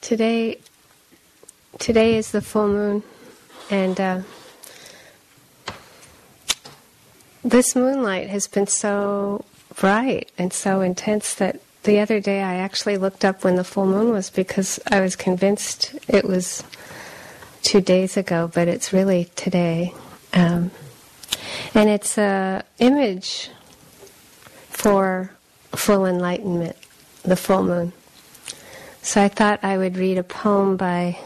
Today, today is the full moon, and uh, this moonlight has been so bright and so intense that the other day I actually looked up when the full moon was because I was convinced it was two days ago, but it's really today. Um, and it's a image for full enlightenment, the full moon. So I thought I would read a poem by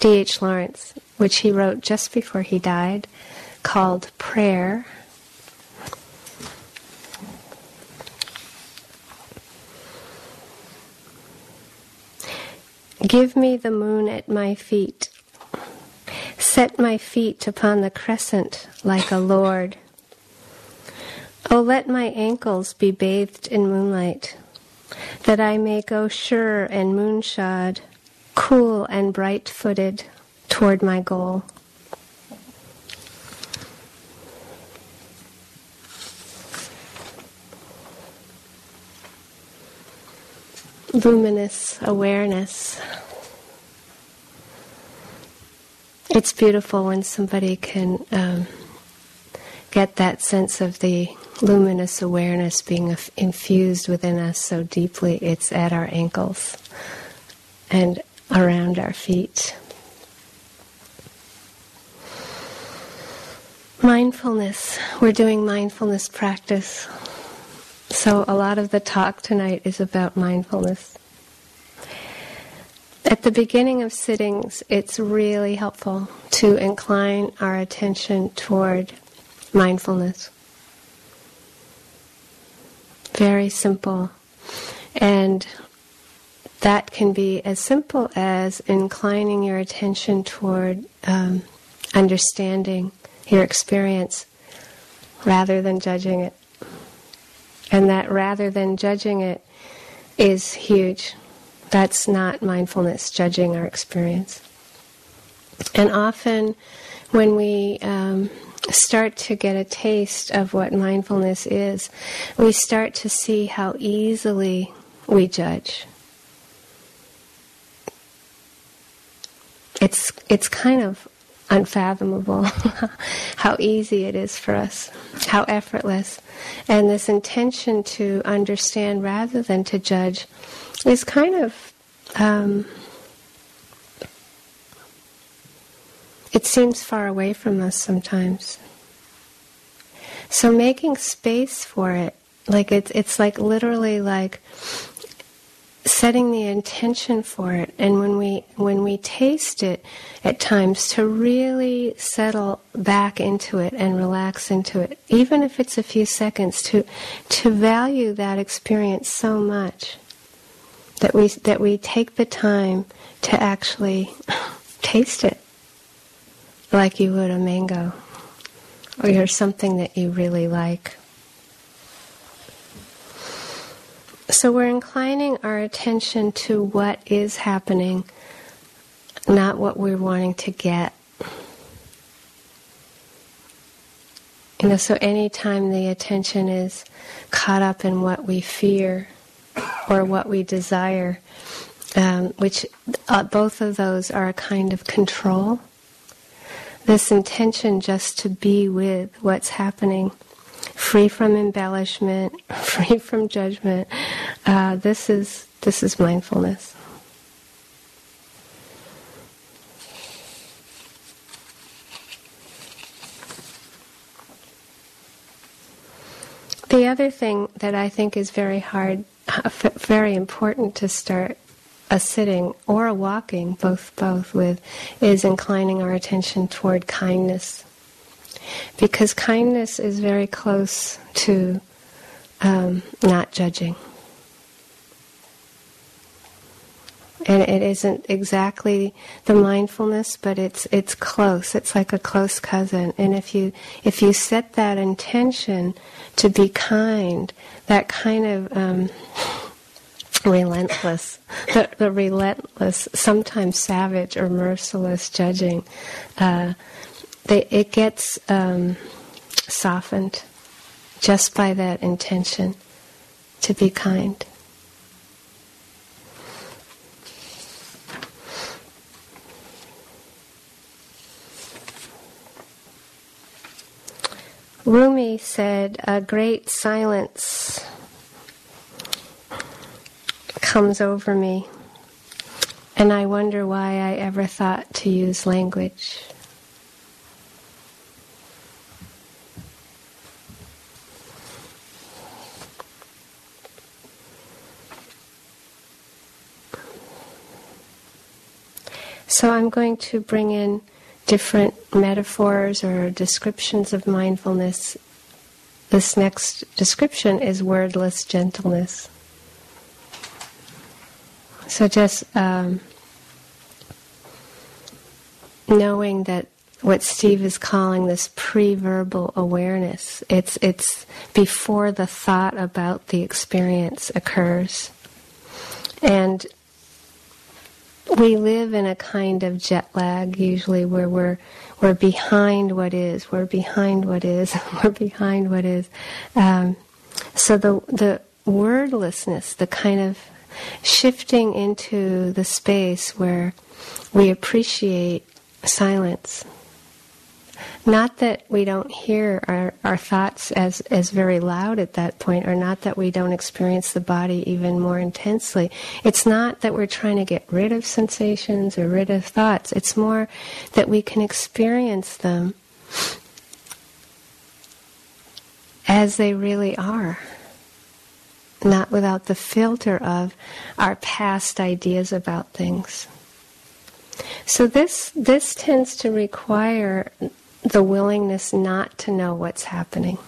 D.H. Lawrence, which he wrote just before he died, called Prayer. Give me the moon at my feet. Set my feet upon the crescent like a lord. Oh, let my ankles be bathed in moonlight, that I may go sure and moonshod, cool and bright footed toward my goal. luminous awareness. It's beautiful when somebody can um, get that sense of the luminous awareness being infused within us so deeply it's at our ankles and around our feet. Mindfulness. We're doing mindfulness practice. So, a lot of the talk tonight is about mindfulness. At the beginning of sittings, it's really helpful to incline our attention toward mindfulness. Very simple. And that can be as simple as inclining your attention toward um, understanding your experience rather than judging it. And that rather than judging it is huge. That's not mindfulness, judging our experience. And often when we um, start to get a taste of what mindfulness is, we start to see how easily we judge. It's it's kind of unfathomable how easy it is for us, how effortless. And this intention to understand rather than to judge is kind of um, it seems far away from us sometimes. So making space for it, like it's it's like literally like setting the intention for it and when we when we taste it at times to really settle back into it and relax into it even if it's a few seconds to to value that experience so much that we that we take the time to actually taste it like you would a mango or you're something that you really like. So we're inclining our attention to what is happening, not what we're wanting to get. You know, so anytime the attention is caught up in what we fear or what we desire, um, which uh, both of those are a kind of control this intention just to be with what's happening, free from embellishment, free from judgment. Uh, this is this is mindfulness. The other thing that I think is very hard, very important to start a sitting or a walking, both both with, is inclining our attention toward kindness. Because kindness is very close to um, not judging. and it isn't exactly the mindfulness but it's it's close it's like a close cousin and if you if you set that intention to be kind that kind of um, relentless, the, the relentless, sometimes savage or merciless judging, uh, they, it gets um, softened just by that intention to be kind. Rumi said, A great silence comes over me, and I wonder why I ever thought to use language. So I'm going to bring in different metaphors or descriptions of mindfulness. This next description is wordless gentleness. So just um, knowing that what Steve is calling this pre-verbal awareness, it's it's before the thought about the experience occurs. And we live in a kind of jet lag usually where we're we're behind what is we're behind what is we're behind what is um, so the the wordlessness the kind of shifting into the space where we appreciate silence not that we don't hear our, our thoughts as, as very loud at that point, or not that we don't experience the body even more intensely. It's not that we're trying to get rid of sensations or rid of thoughts. It's more that we can experience them as they really are, not without the filter of our past ideas about things. So this this tends to require the willingness not to know what's happening.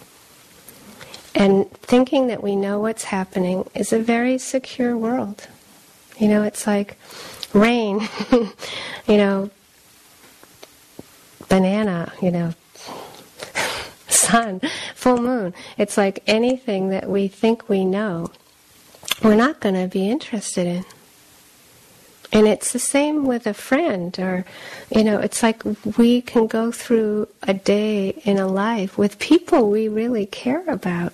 And thinking that we know what's happening is a very secure world. You know, it's like rain, you know, banana, you know, sun, full moon. It's like anything that we think we know, we're not going to be interested in. And it's the same with a friend, or, you know, it's like we can go through a day in a life with people we really care about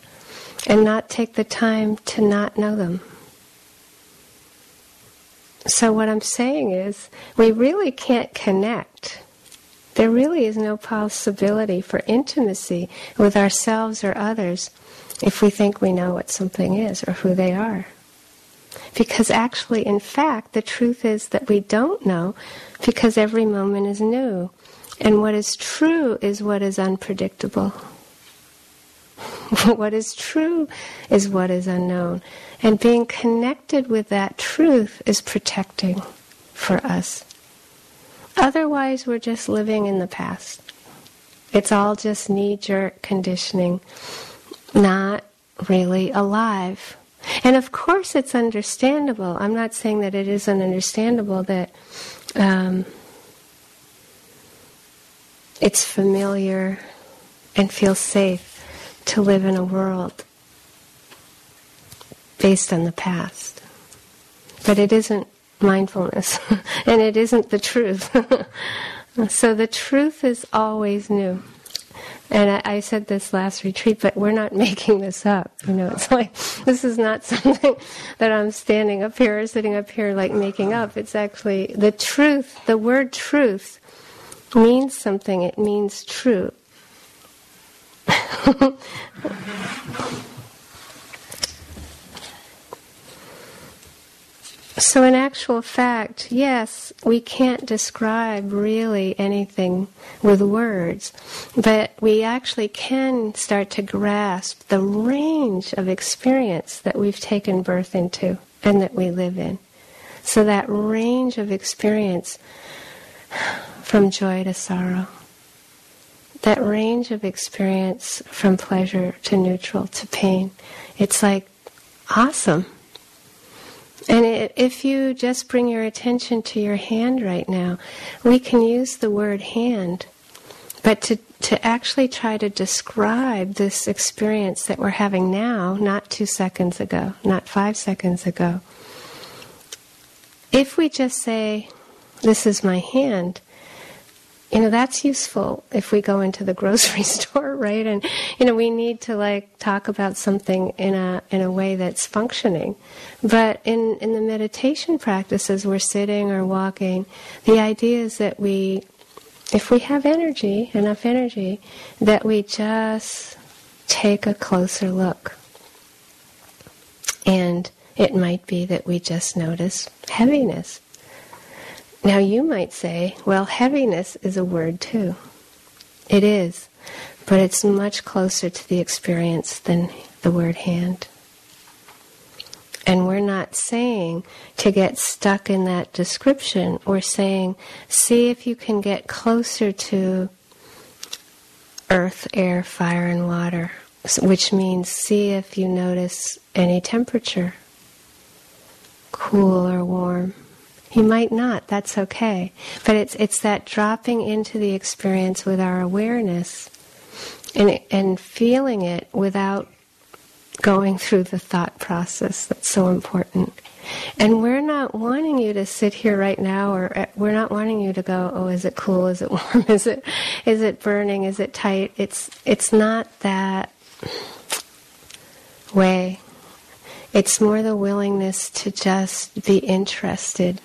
and not take the time to not know them. So, what I'm saying is, we really can't connect. There really is no possibility for intimacy with ourselves or others if we think we know what something is or who they are. Because actually, in fact, the truth is that we don't know because every moment is new. And what is true is what is unpredictable. what is true is what is unknown. And being connected with that truth is protecting for us. Otherwise, we're just living in the past. It's all just knee jerk conditioning, not really alive. And of course, it's understandable. I'm not saying that it isn't understandable that um, it's familiar and feels safe to live in a world based on the past. But it isn't mindfulness, and it isn't the truth. so the truth is always new. And I, I, said this last retreat, but we're not making this up. You know, it's like this is not something that I'm standing up here or sitting up here like making up. It's actually the truth. The word truth means something. It means true. So, in actual fact, yes, we can't describe really anything with words, but we actually can start to grasp the range of experience that we've taken birth into and that we live in. So, that range of experience from joy to sorrow, that range of experience from pleasure to neutral to pain, it's like awesome. And if you just bring your attention to your hand right now, we can use the word hand, but to, to actually try to describe this experience that we're having now, not two seconds ago, not five seconds ago. If we just say, This is my hand, you know that's useful if we go into the grocery store right and you know we need to like talk about something in a in a way that's functioning but in in the meditation practices we're sitting or walking the idea is that we if we have energy enough energy that we just take a closer look. And it might be that we just notice heaviness. Now you might say, well, heaviness is a word too. It is, but it's much closer to the experience than the word hand. And we're not saying to get stuck in that description. We're saying, see if you can get closer to earth, air, fire, and water, which means see if you notice any temperature, cool or warm. You might not, that's okay. But it's, it's that dropping into the experience with our awareness and, and feeling it without going through the thought process that's so important. And we're not wanting you to sit here right now, or uh, we're not wanting you to go, "Oh, is it cool? Is it warm? Is it, is it burning? Is it tight?" It's it's not that way. It's more the willingness to just be interested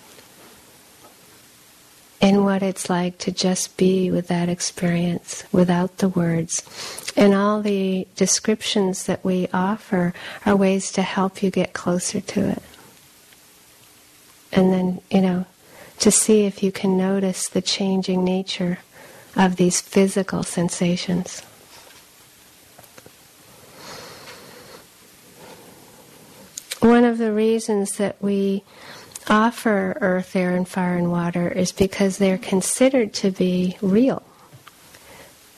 in what it's like to just be with that experience without the words. And all the descriptions that we offer are ways to help you get closer to it. And then, you know, to see if you can notice the changing nature of these physical sensations. One of the reasons that we offer earth, air, and fire and water is because they're considered to be real.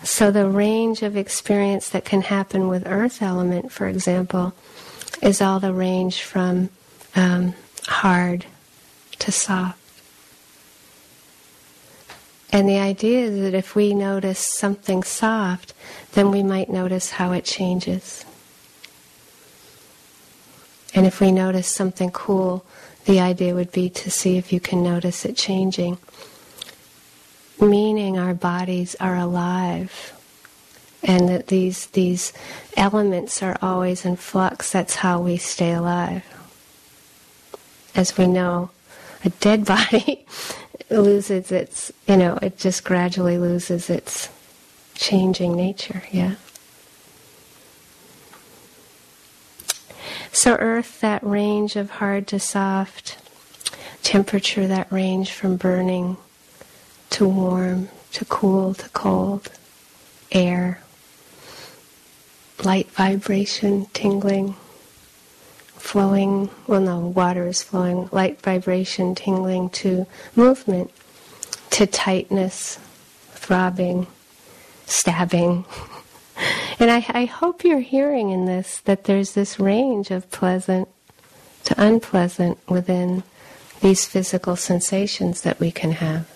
So the range of experience that can happen with earth element, for example, is all the range from um, hard to soft. And the idea is that if we notice something soft, then we might notice how it changes. And if we notice something cool, the idea would be to see if you can notice it changing. Meaning our bodies are alive and that these these elements are always in flux. That's how we stay alive. As we know, a dead body loses its you know, it just gradually loses its changing nature, yeah. So, earth, that range of hard to soft, temperature, that range from burning to warm to cool to cold, air, light vibration, tingling, flowing, well, no, water is flowing, light vibration, tingling to movement, to tightness, throbbing, stabbing. And I, I hope you're hearing in this that there's this range of pleasant to unpleasant within these physical sensations that we can have.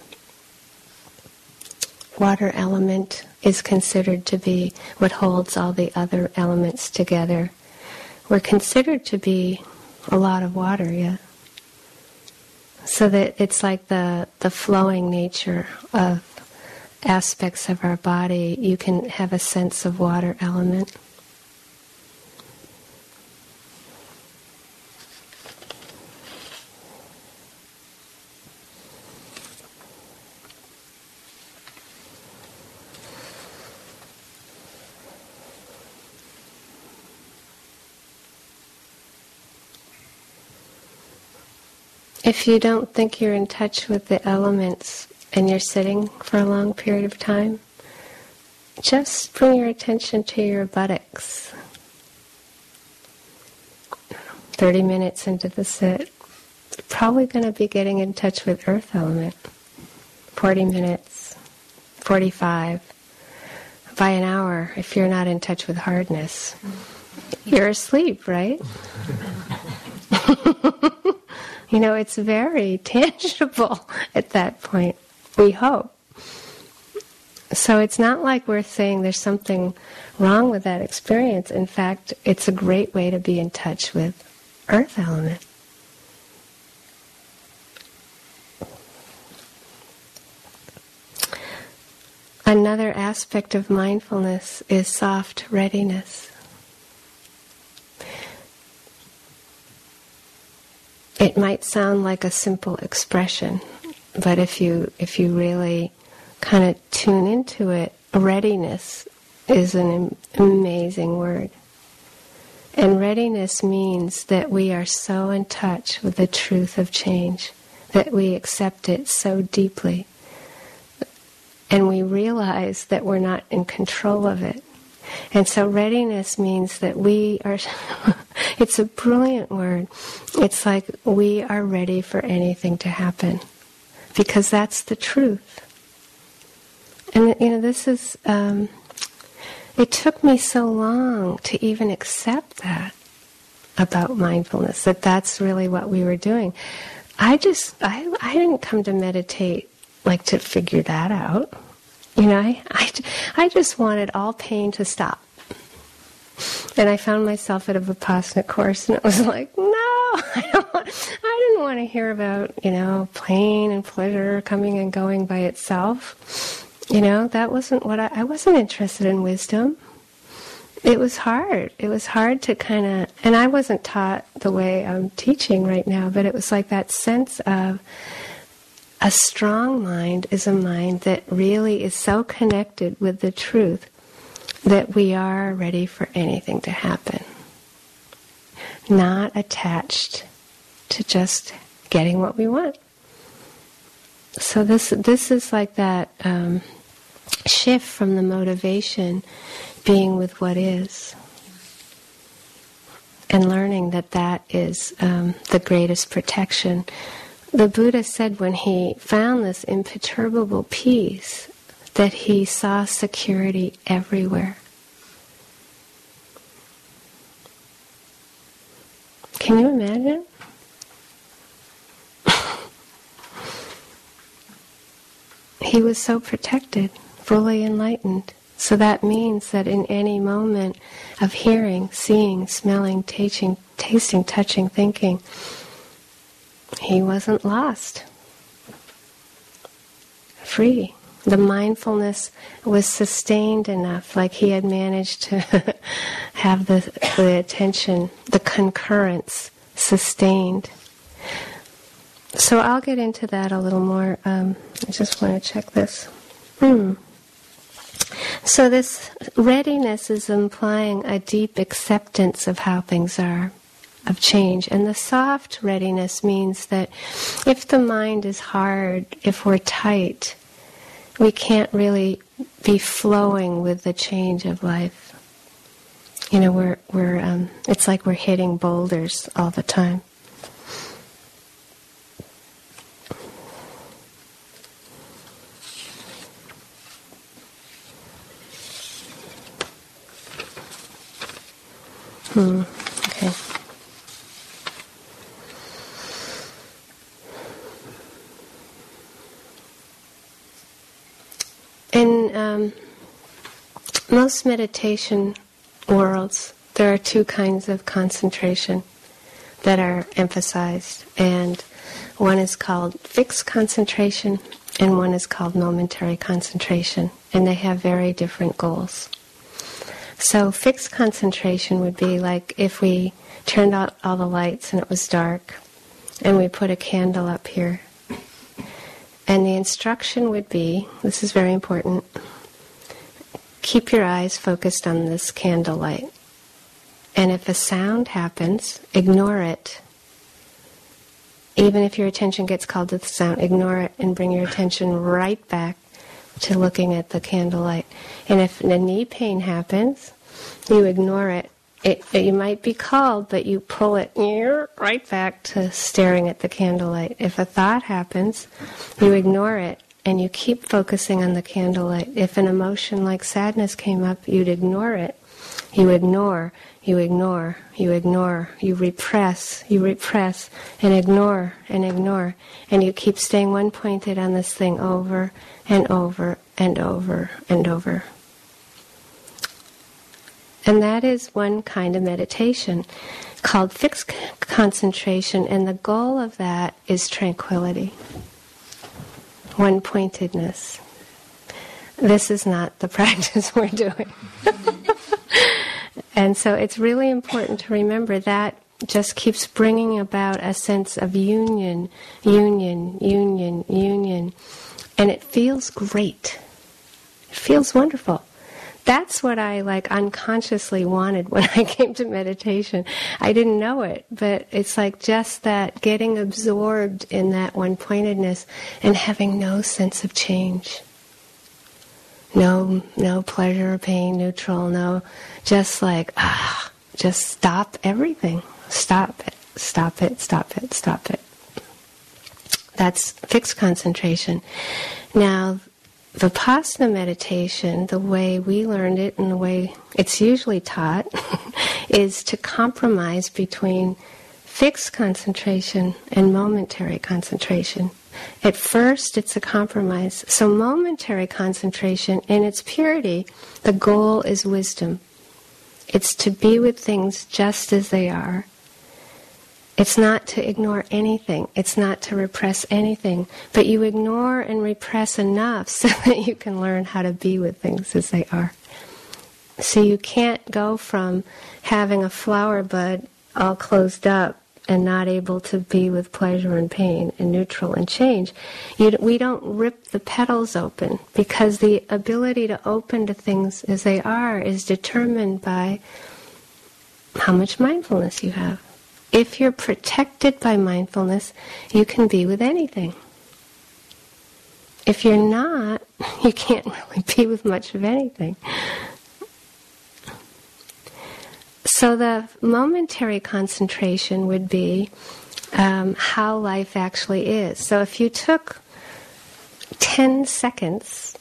Water element is considered to be what holds all the other elements together. We're considered to be a lot of water, yeah. So that it's like the, the flowing nature of aspects of our body, you can have a sense of water element. If you don't think you're in touch with the elements, and you're sitting for a long period of time, just bring your attention to your buttocks. 30 minutes into the sit, probably going to be getting in touch with earth element. 40 minutes, 45. By an hour, if you're not in touch with hardness, you're asleep, right? you know, it's very tangible at that point we hope. So it's not like we're saying there's something wrong with that experience. In fact, it's a great way to be in touch with earth element. Another aspect of mindfulness is soft readiness. It might sound like a simple expression, but if you if you really kind of tune into it, readiness is an amazing word. And readiness means that we are so in touch with the truth of change, that we accept it so deeply, and we realize that we're not in control of it. And so readiness means that we are, it's a brilliant word. It's like we are ready for anything to happen because that's the truth. And, you know, this is, um, it took me so long to even accept that about mindfulness, that that's really what we were doing. I just, I, I didn't come to meditate like to figure that out. You know, I, I, I just wanted all pain to stop. And I found myself at a Vipassana course, and it was like, no, I, don't want, I didn't want to hear about, you know, pain and pleasure coming and going by itself. You know, that wasn't what I, I wasn't interested in wisdom. It was hard. It was hard to kind of, and I wasn't taught the way I'm teaching right now, but it was like that sense of a strong mind is a mind that really is so connected with the truth that we are ready for anything to happen. Not attached to just getting what we want. So this this is like that um, shift from the motivation being with what is and learning that that is um, the greatest protection. The Buddha said when he found this imperturbable peace that he saw security everywhere. Can you imagine? He was so protected, fully enlightened. So that means that in any moment of hearing, seeing, smelling, tasting, tasting, touching, thinking, he wasn't lost. Free. The mindfulness was sustained enough, like he had managed to have the, the attention, the concurrence sustained. So I'll get into that a little more. Um, I just want to check this. Hmm. So this readiness is implying a deep acceptance of how things are, of change. And the soft readiness means that if the mind is hard, if we're tight, we can't really be flowing with the change of life. You know, we're, we're um, it's like we're hitting boulders all the time. Hmm. Okay. In um, most meditation worlds, there are two kinds of concentration that are emphasized, and one is called fixed concentration, and one is called momentary concentration, and they have very different goals. So fixed concentration would be like if we turned out all the lights and it was dark, and we put a candle up here. And the instruction would be this is very important keep your eyes focused on this candle light. And if a sound happens, ignore it. Even if your attention gets called to the sound, ignore it and bring your attention right back to looking at the candlelight. And if a knee pain happens, you ignore it. It, it, you might be called, but you pull it right back to staring at the candlelight. If a thought happens, you ignore it and you keep focusing on the candlelight. If an emotion like sadness came up, you'd ignore it. You ignore, you ignore, you ignore, you repress, you repress, and ignore, and ignore. And you keep staying one pointed on this thing over and over and over and over. And that is one kind of meditation called fixed concentration, and the goal of that is tranquility, one pointedness. This is not the practice we're doing. and so it's really important to remember that just keeps bringing about a sense of union, union, union, union. And it feels great. It feels wonderful that's what I like unconsciously wanted when I came to meditation. I didn't know it, but it's like just that getting absorbed in that one pointedness and having no sense of change. No, no pleasure or pain, neutral, no, just like, ah, just stop everything. Stop it, stop it, stop it, stop it. That's fixed concentration. Now, Vipassana meditation, the way we learned it and the way it's usually taught, is to compromise between fixed concentration and momentary concentration. At first, it's a compromise. So, momentary concentration, in its purity, the goal is wisdom. It's to be with things just as they are it's not to ignore anything. It's not to repress anything. But you ignore and repress enough so that you can learn how to be with things as they are. So you can't go from having a flower bud all closed up and not able to be with pleasure and pain and neutral and change. You, we don't rip the petals open because the ability to open to things as they are is determined by how much mindfulness you have. If you're protected by mindfulness, you can be with anything. If you're not, you can't really be with much of anything. So the momentary concentration would be um, how life actually is. So if you took 10 seconds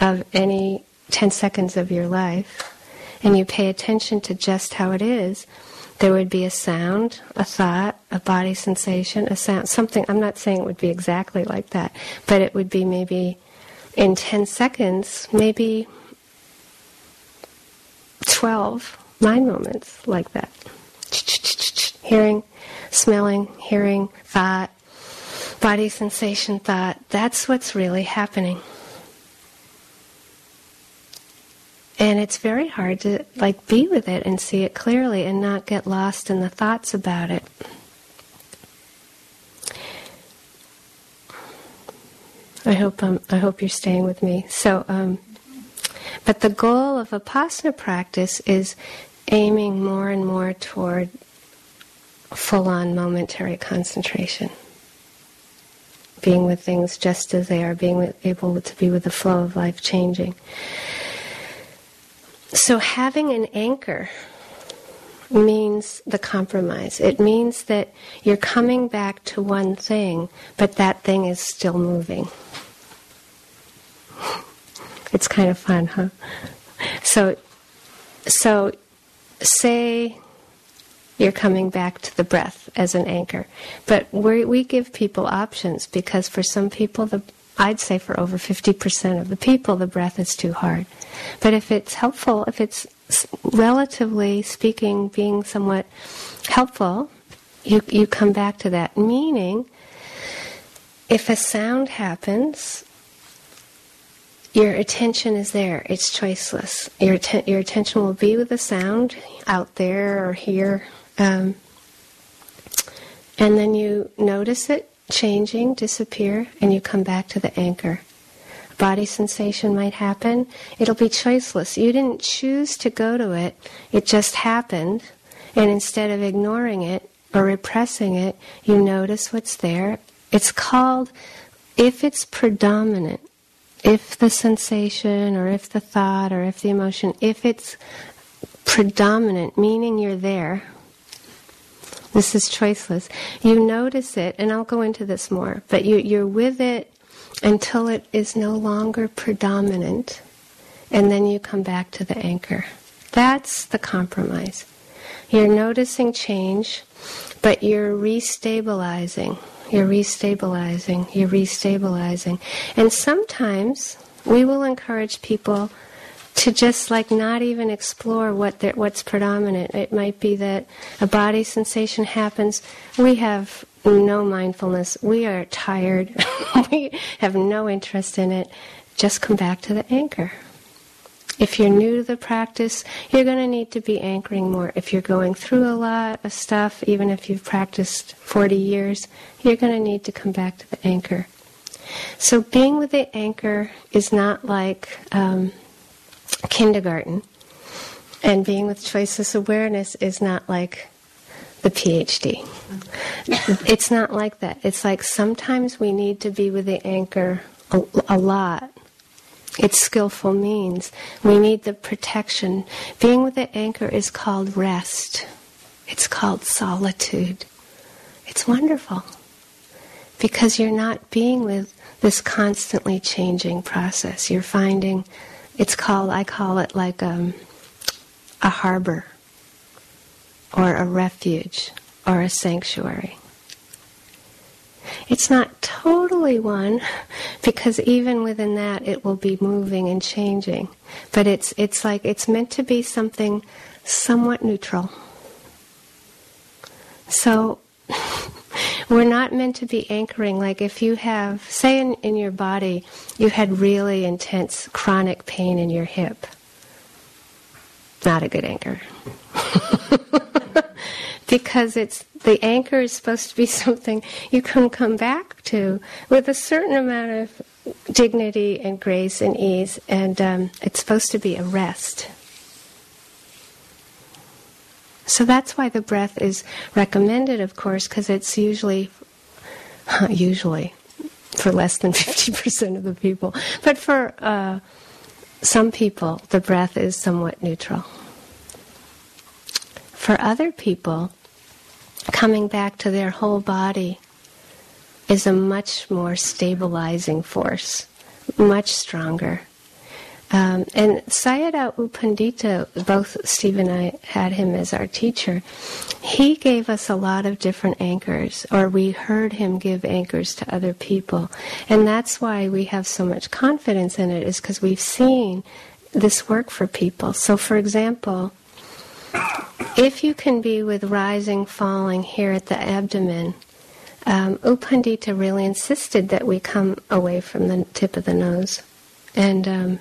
of any 10 seconds of your life and you pay attention to just how it is, there would be a sound, a thought, a body sensation, a sound, something. I'm not saying it would be exactly like that, but it would be maybe in 10 seconds, maybe 12 mind moments like that. Hearing, smelling, hearing, thought, body sensation, thought. That's what's really happening. And it's very hard to like be with it and see it clearly and not get lost in the thoughts about it. I hope um, i hope you're staying with me. So um, but the goal of vipassana practice is aiming more and more toward full-on momentary concentration. Being with things just as they are being able to be with the flow of life changing so having an anchor means the compromise. It means that you're coming back to one thing, but that thing is still moving. It's kind of fun, huh? So, so say you're coming back to the breath as an anchor, but we we give people options because for some people the I'd say for over 50% of the people, the breath is too hard. But if it's helpful, if it's relatively speaking, being somewhat helpful, you, you come back to that. Meaning, if a sound happens, your attention is there. It's choiceless. Your, atten- your attention will be with the sound out there or here. Um, and then you notice it changing, disappear, and you come back to the anchor. Body sensation might happen. It'll be choiceless. You didn't choose to go to it, it just happened. And instead of ignoring it or repressing it, you notice what's there. It's called, if it's predominant, if the sensation or if the thought or if the emotion, if it's predominant, meaning you're there, this is choiceless. You notice it, and I'll go into this more, but you, you're with it until it is no longer predominant, and then you come back to the anchor. That's the compromise. You're noticing change, but you're restabilizing. You're restabilizing. You're restabilizing. And sometimes we will encourage people to just like not even explore what what's predominant. It might be that a body sensation happens. We have no mindfulness. We are tired. we have no interest in it. Just come back to the anchor. If you're new to the practice, you're going to need to be anchoring more. If you're going through a lot of stuff, even if you've practiced 40 years, you're going to need to come back to the anchor. So being with the anchor is not like um, kindergarten. And being with choiceless awareness is not like the PhD. It's not like that. It's like sometimes we need to be with the anchor a, a lot. It's skillful means. We need the protection. Being with the anchor is called rest. It's called solitude. It's wonderful because you're not being with this constantly changing process. You're finding, it's called, I call it like um, a harbor or a refuge or a sanctuary. It's not totally one because even within that it will be moving and changing. But it's it's like it's meant to be something somewhat neutral. So we're not meant to be anchoring like if you have say in, in your body you had really intense chronic pain in your hip. Not a good anchor. because it's the anchor is supposed to be something you can come back to with a certain amount of dignity and grace and ease, and um, it's supposed to be a rest. So that's why the breath is recommended, of course, because it's usually, usually, for less than 50% of the people. But for uh, some people, the breath is somewhat neutral. For other people, coming back to their whole body is a much more stabilizing force, much stronger. Um, and Sayadaw U Pandita, both Steve and I had him as our teacher, he gave us a lot of different anchors, or we heard him give anchors to other people. And that's why we have so much confidence in it, is because we've seen this work for people. So, for example, if you can be with rising, falling here at the abdomen, um, U Pandita really insisted that we come away from the tip of the nose. And um,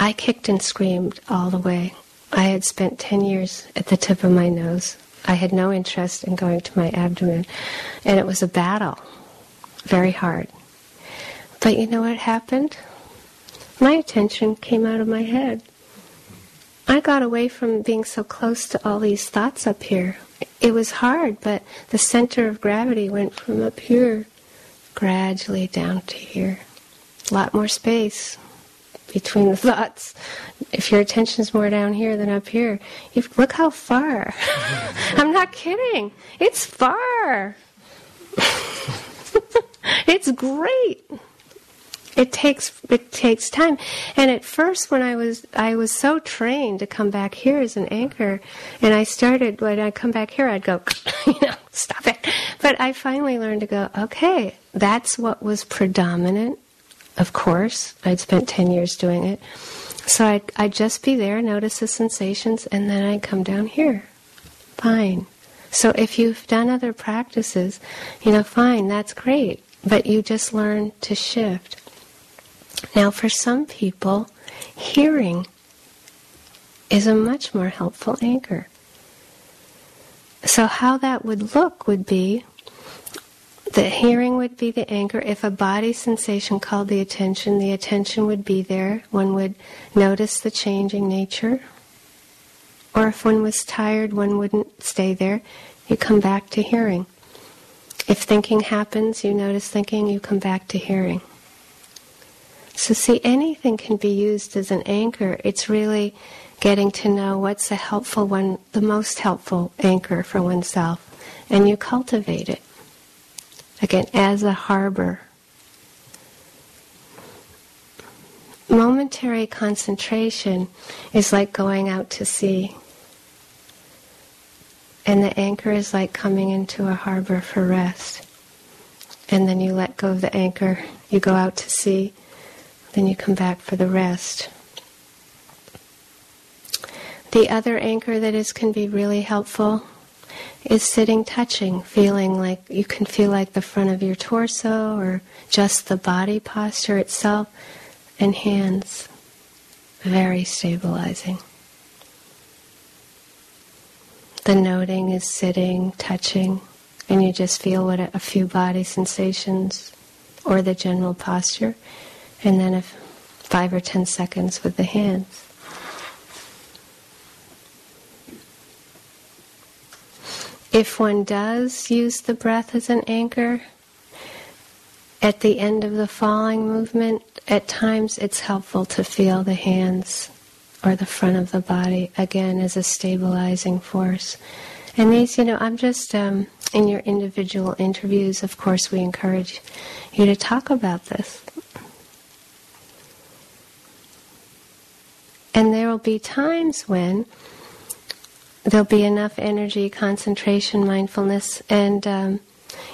I kicked and screamed all the way. I had spent 10 years at the tip of my nose. I had no interest in going to my abdomen. And it was a battle, very hard. But you know what happened? My attention came out of my head. I got away from being so close to all these thoughts up here. It was hard, but the center of gravity went from up here gradually down to here. A lot more space between the thoughts. If your attention's more down here than up here, look how far. I'm not kidding. It's far. it's great it takes it takes time. And at first, when I was I was so trained to come back here as an anchor, and I started when I come back here, I'd go, you know, stop it. But I finally learned to go, okay, that's what was predominant. Of course, I'd spent ten years doing it, so I'd, I'd just be there, notice the sensations, and then I'd come down here. Fine. So if you've done other practices, you know, fine, that's great. But you just learn to shift. Now, for some people, hearing is a much more helpful anchor. So, how that would look would be the hearing would be the anchor. If a body sensation called the attention, the attention would be there. One would notice the changing nature. Or if one was tired, one wouldn't stay there. You come back to hearing. If thinking happens, you notice thinking, you come back to hearing. So, see, anything can be used as an anchor. It's really getting to know what's the helpful one, the most helpful anchor for oneself, and you cultivate it. Again, as a harbor. Momentary concentration is like going out to sea. And the anchor is like coming into a harbor for rest. And then you let go of the anchor, you go out to sea, then you come back for the rest. The other anchor that is can be really helpful is sitting touching, feeling like you can feel like the front of your torso or just the body posture itself and hands. Very stabilizing. The noting is sitting, touching, and you just feel what a, a few body sensations or the general posture and then if five or ten seconds with the hands. If one does use the breath as an anchor, at the end of the falling movement, at times it's helpful to feel the hands or the front of the body again as a stabilizing force. And these, you know, I'm just um, in your individual interviews, of course, we encourage you to talk about this. And there will be times when there'll be enough energy, concentration, mindfulness, and um,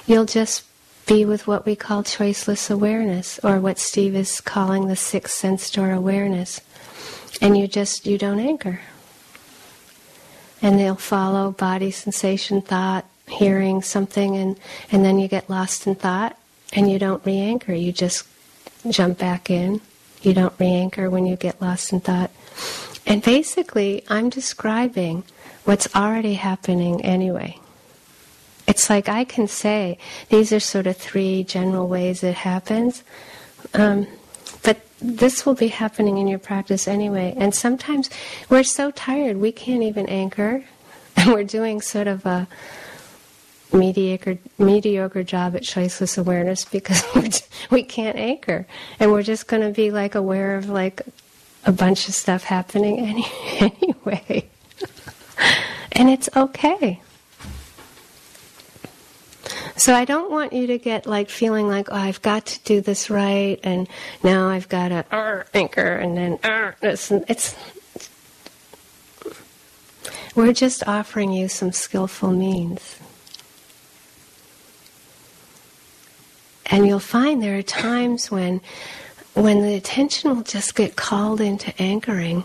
you'll just be with what we call choiceless awareness, or what Steve is calling the sixth sense door awareness. And you just, you don't anchor. And they'll follow body sensation, thought, hearing something, and, and then you get lost in thought, and you don't re anchor. You just jump back in. You don't re anchor when you get lost in thought. And basically, I'm describing what's already happening anyway. It's like I can say these are sort of three general ways it happens, um, but this will be happening in your practice anyway. And sometimes we're so tired we can't even anchor, and we're doing sort of a mediocre mediocre job at choiceless awareness because we can't anchor, and we're just going to be like aware of like a bunch of stuff happening any, anyway. And it's okay. So I don't want you to get like feeling like, oh, I've got to do this right, and now I've got to uh, anchor, and then uh, it's, it's. We're just offering you some skillful means. And you'll find there are times when when the attention will just get called into anchoring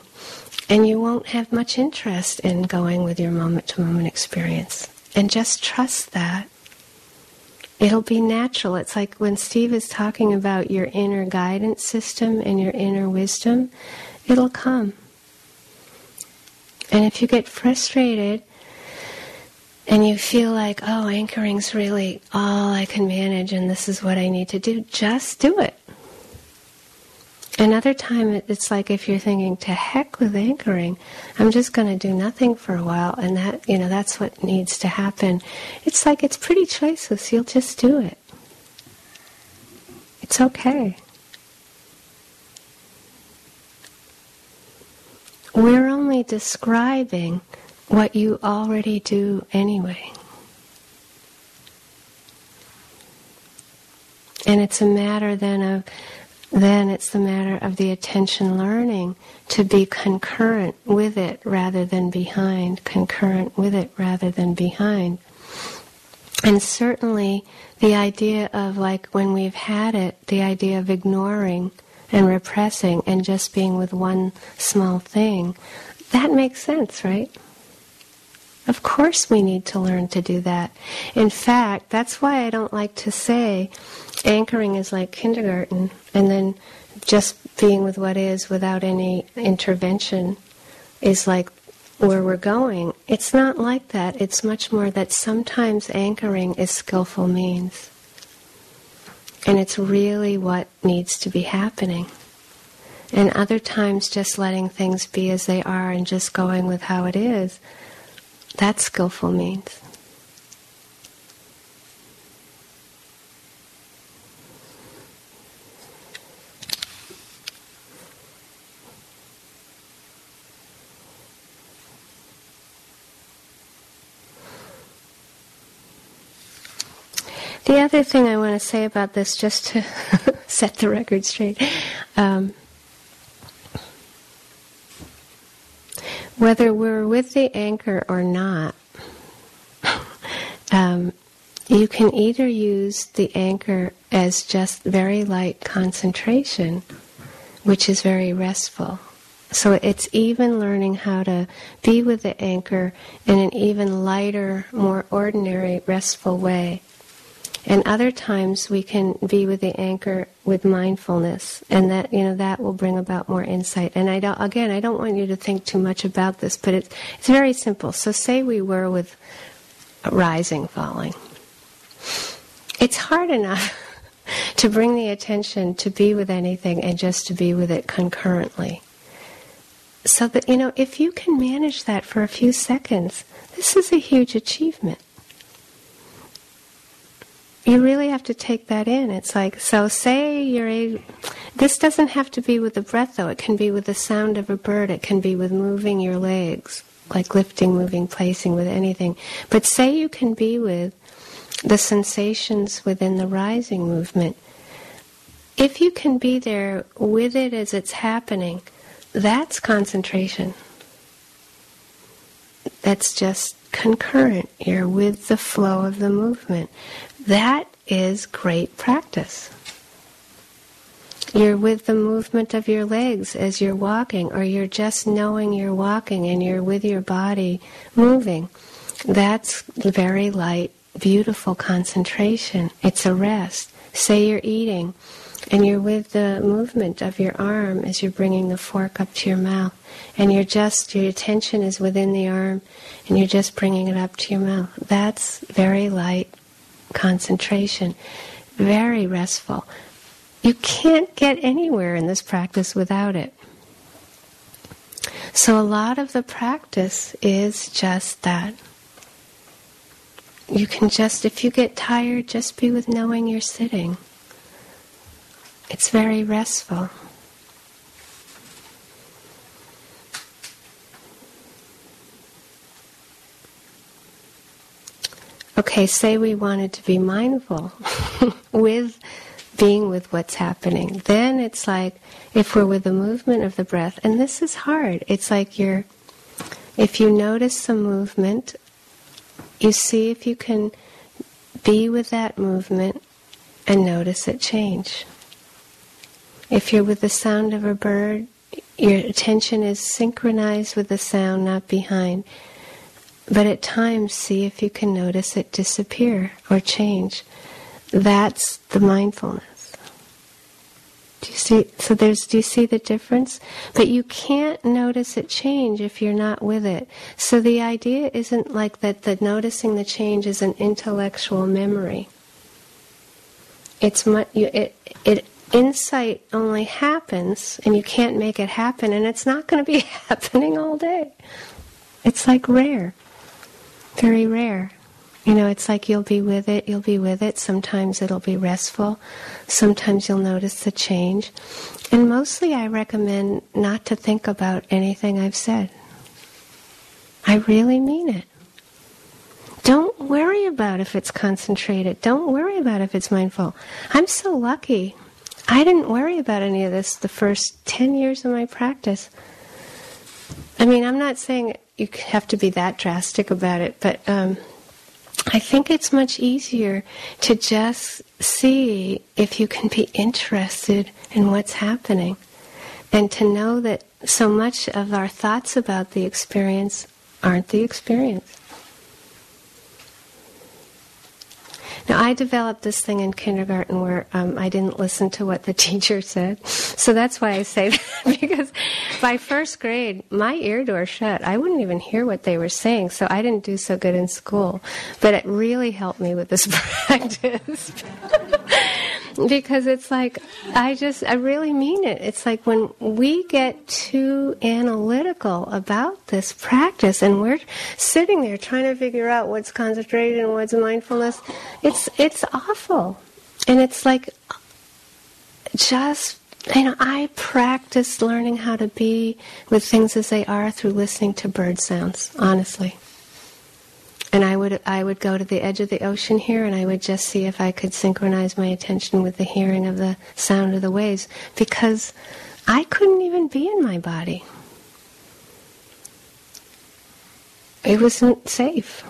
and you won't have much interest in going with your moment to moment experience. And just trust that. It'll be natural. It's like when Steve is talking about your inner guidance system and your inner wisdom, it'll come. And if you get frustrated and you feel like, oh, anchoring's really all I can manage and this is what I need to do, just do it. Another time, it's like if you're thinking, to heck with anchoring, I'm just going to do nothing for a while, and that, you know, that's what needs to happen. It's like it's pretty choiceless. You'll just do it. It's okay. We're only describing what you already do anyway. And it's a matter then of then it's the matter of the attention learning to be concurrent with it rather than behind, concurrent with it rather than behind. And certainly the idea of like when we've had it, the idea of ignoring and repressing and just being with one small thing, that makes sense, right? Of course we need to learn to do that. In fact, that's why I don't like to say anchoring is like kindergarten and then just being with what is without any intervention is like where we're going. It's not like that. It's much more that sometimes anchoring is skillful means. And it's really what needs to be happening. And other times just letting things be as they are and just going with how it is, that's skillful means. The other thing I want to say about this, just to set the record straight, um, whether we're with the anchor or not, um, you can either use the anchor as just very light concentration, which is very restful. So it's even learning how to be with the anchor in an even lighter, more ordinary, restful way. And other times we can be with the anchor with mindfulness, and that you know that will bring about more insight. And I don't, again, I don't want you to think too much about this, but it's it's very simple. So say we were with rising, falling. It's hard enough to bring the attention to be with anything and just to be with it concurrently. So that you know, if you can manage that for a few seconds, this is a huge achievement. You really have to take that in. It's like, so say you're a, this doesn't have to be with the breath though. It can be with the sound of a bird. It can be with moving your legs, like lifting, moving, placing, with anything. But say you can be with the sensations within the rising movement. If you can be there with it as it's happening, that's concentration. That's just concurrent. You're with the flow of the movement. That is great practice. You're with the movement of your legs as you're walking, or you're just knowing you're walking and you're with your body moving. That's very light, beautiful concentration. It's a rest. Say you're eating and you're with the movement of your arm as you're bringing the fork up to your mouth. And you're just, your attention is within the arm and you're just bringing it up to your mouth. That's very light concentration, very restful. You can't get anywhere in this practice without it. So, a lot of the practice is just that. You can just, if you get tired, just be with knowing you're sitting. It's very restful. Okay, say we wanted to be mindful with being with what's happening. Then it's like if we're with the movement of the breath, and this is hard. It's like you're, if you notice some movement, you see if you can be with that movement and notice it change. If you're with the sound of a bird, your attention is synchronized with the sound, not behind. But at times, see if you can notice it disappear or change. That's the mindfulness. Do you see? So there's. Do you see the difference? But you can't notice it change if you're not with it. So the idea isn't like that. the noticing the change is an intellectual memory. It's much. You, it it insight only happens, and you can't make it happen, and it's not going to be happening all day. It's like rare very rare. You know, it's like you'll be with it, you'll be with it. Sometimes it'll be restful. Sometimes you'll notice the change. And mostly I recommend not to think about anything I've said. I really mean it. Don't worry about if it's concentrated. Don't worry about if it's mindful. I'm so lucky. I didn't worry about any of this the first 10 years of my practice. I mean, I'm not saying you have to be that drastic about it, but um, I think it's much easier to just see if you can be interested in what's happening and to know that so much of our thoughts about the experience aren't the experience. Now, I developed this thing in kindergarten where um, I didn't listen to what the teacher said. So that's why I say that, because by first grade, my ear door shut. I wouldn't even hear what they were saying, so I didn't do so good in school. But it really helped me with this practice. Because it's like I just I really mean it. It's like when we get too analytical about this practice and we're sitting there trying to figure out what's concentration and what's mindfulness, it's it's awful. And it's like just you know, I practice learning how to be with things as they are through listening to bird sounds, honestly. And I would I would go to the edge of the ocean here and I would just see if I could synchronize my attention with the hearing of the sound of the waves because I couldn't even be in my body. It wasn't safe.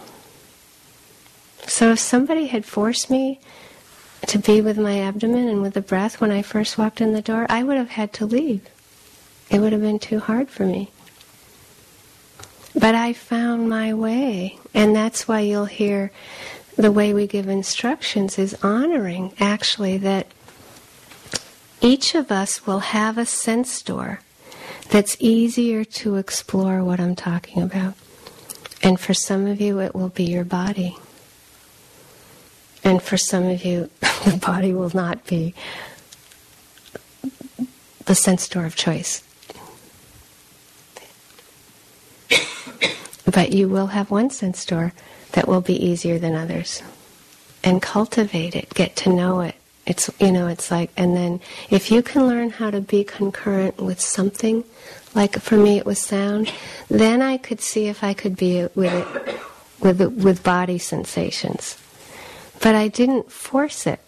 So if somebody had forced me to be with my abdomen and with the breath when I first walked in the door, I would have had to leave. It would have been too hard for me. But I found my way. And that's why you'll hear the way we give instructions is honoring actually that each of us will have a sense door that's easier to explore what I'm talking about. And for some of you, it will be your body. And for some of you, the body will not be the sense door of choice. But you will have one sense door that will be easier than others. and cultivate it, get to know it. It's, you know, it's like, and then if you can learn how to be concurrent with something, like for me it was sound, then I could see if I could be with it, with, it, with body sensations. But I didn't force it.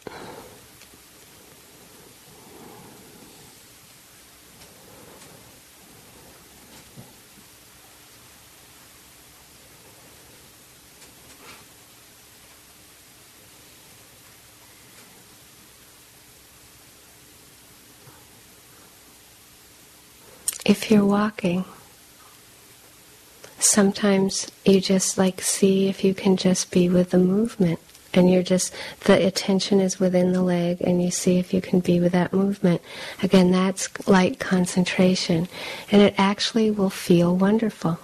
If you're walking, sometimes you just like see if you can just be with the movement and you're just the attention is within the leg and you see if you can be with that movement. Again that's light concentration and it actually will feel wonderful.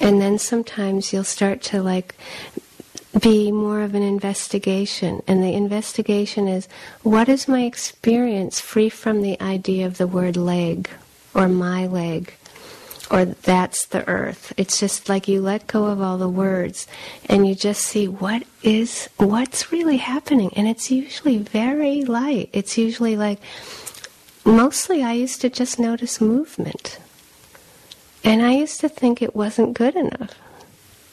And then sometimes you'll start to like be more of an investigation. And the investigation is what is my experience free from the idea of the word leg or my leg or that's the earth. It's just like you let go of all the words and you just see what is what's really happening and it's usually very light. It's usually like mostly I used to just notice movement. And I used to think it wasn't good enough.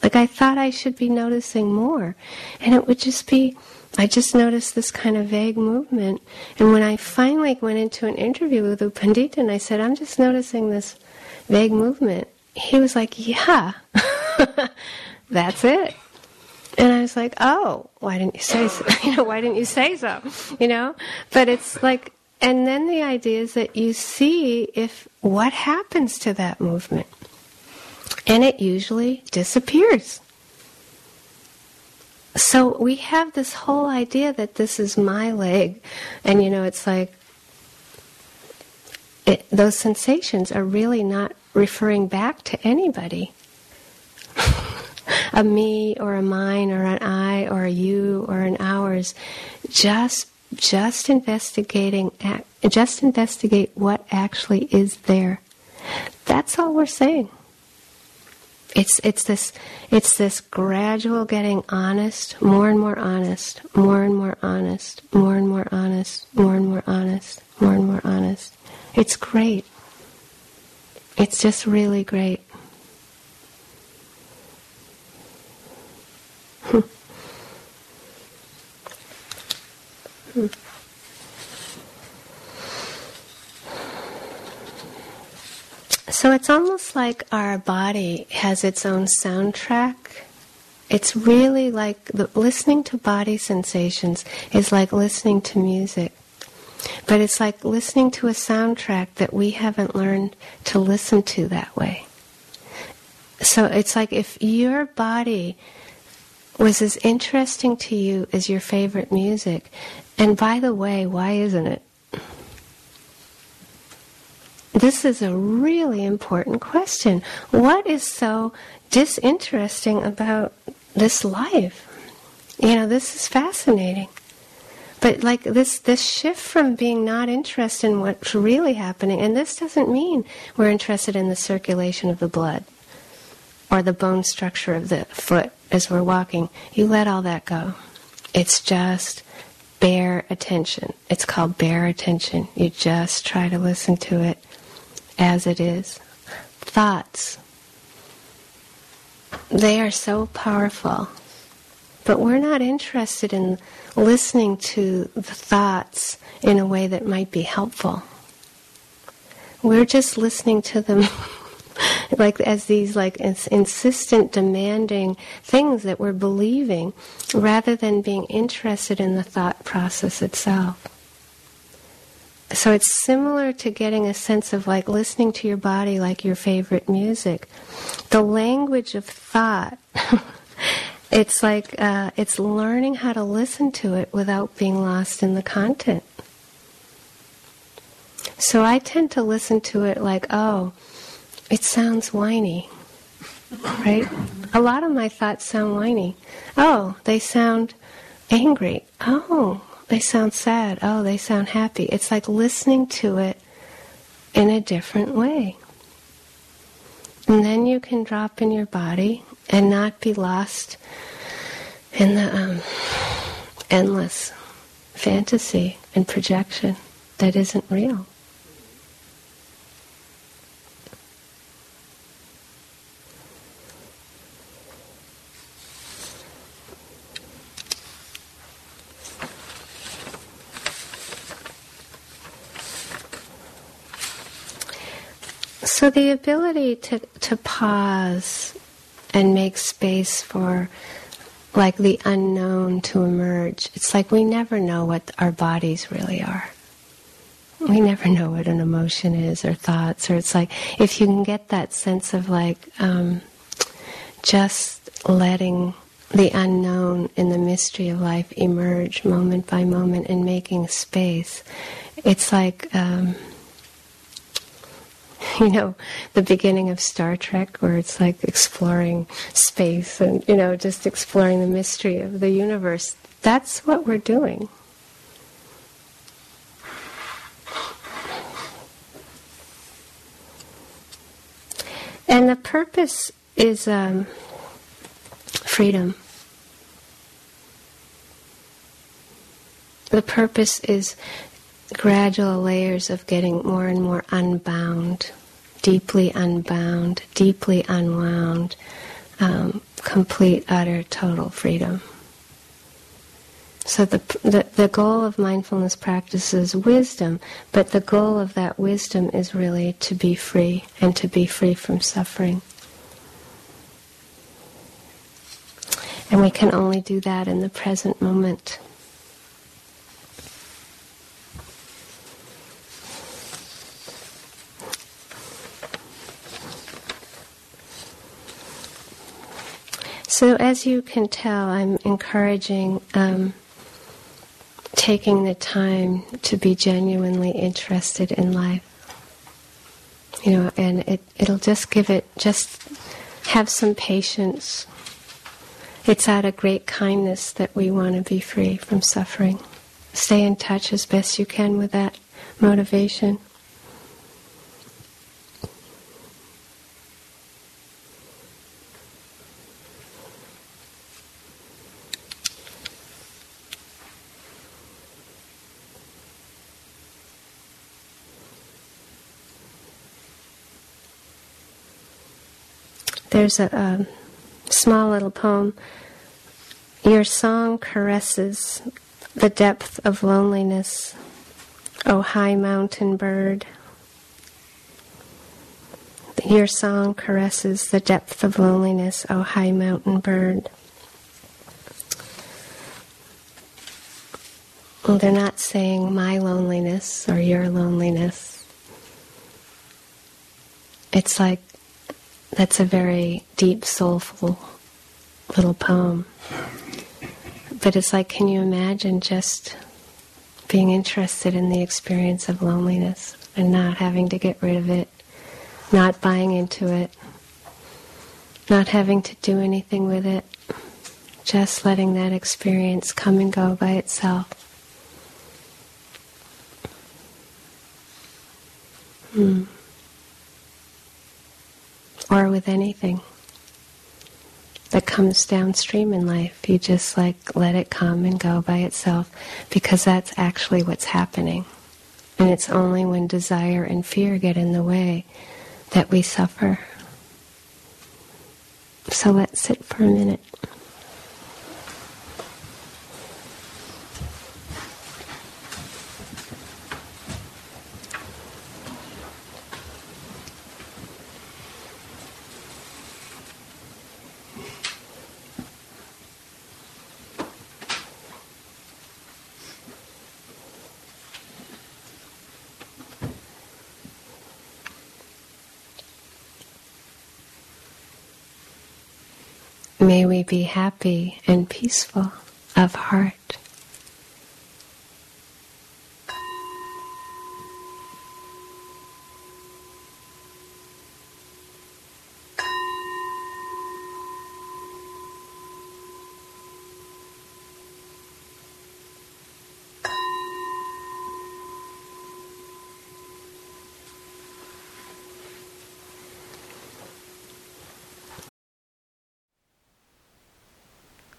Like I thought I should be noticing more. And it would just be, I just noticed this kind of vague movement. And when I finally went into an interview with U Pandita and I said, I'm just noticing this vague movement, he was like, Yeah, that's it. And I was like, oh, why didn't you say so? You know, why didn't you say so? You know? But it's like, and then the idea is that you see if what happens to that movement and it usually disappears. So we have this whole idea that this is my leg, and you know, it's like it, those sensations are really not referring back to anybody. a me or a mine or an I or a you or an ours. Just just investigating just investigate what actually is there. That's all we're saying. It's it's this it's this gradual getting honest, more and more honest, more and more honest, more and more honest, more and more honest, more and more honest. It's great. It's just really great. hmm. So it's almost like our body has its own soundtrack. It's really like the, listening to body sensations is like listening to music. But it's like listening to a soundtrack that we haven't learned to listen to that way. So it's like if your body was as interesting to you as your favorite music, and by the way, why isn't it? This is a really important question. What is so disinteresting about this life? You know, this is fascinating. But like this this shift from being not interested in what's really happening, and this doesn't mean we're interested in the circulation of the blood or the bone structure of the foot as we're walking. You let all that go. It's just bare attention. It's called bare attention. You just try to listen to it as it is. Thoughts, they are so powerful. But we're not interested in listening to the thoughts in a way that might be helpful. We're just listening to them like as these like insistent demanding things that we're believing rather than being interested in the thought process itself so it's similar to getting a sense of like listening to your body like your favorite music. The language of thought. it's like uh, it's learning how to listen to it without being lost in the content. So I tend to listen to it like, oh, it sounds whiny, right? A lot of my thoughts sound whiny. Oh, they sound angry. Oh, they sound sad. Oh, they sound happy. It's like listening to it in a different way. And then you can drop in your body and not be lost in the um, endless fantasy and projection that isn't real. So the ability to, to pause and make space for like the unknown to emerge. It's like we never know what our bodies really are. We never know what an emotion is or thoughts, or it's like if you can get that sense of like um, just letting the unknown in the mystery of life emerge moment by moment and making space. It's like. Um, you know, the beginning of Star Trek, where it's like exploring space and, you know, just exploring the mystery of the universe. That's what we're doing. And the purpose is um, freedom. The purpose is gradual layers of getting more and more unbound, deeply unbound, deeply unwound, um, complete, utter, total freedom. So the, the the goal of mindfulness practice is wisdom, but the goal of that wisdom is really to be free and to be free from suffering. And we can only do that in the present moment. So, as you can tell, I'm encouraging um, taking the time to be genuinely interested in life. You know, and it, it'll just give it, just have some patience. It's out of great kindness that we want to be free from suffering. Stay in touch as best you can with that motivation. There's a, a small little poem. Your song caresses the depth of loneliness, O high mountain bird. Your song caresses the depth of loneliness, O high mountain bird. Well, they're not saying my loneliness or your loneliness. It's like that's a very deep, soulful little poem. But it's like, can you imagine just being interested in the experience of loneliness and not having to get rid of it, not buying into it, not having to do anything with it, just letting that experience come and go by itself. Hmm or with anything that comes downstream in life. You just like let it come and go by itself because that's actually what's happening. And it's only when desire and fear get in the way that we suffer. So let's sit for a minute. May we be happy and peaceful of heart.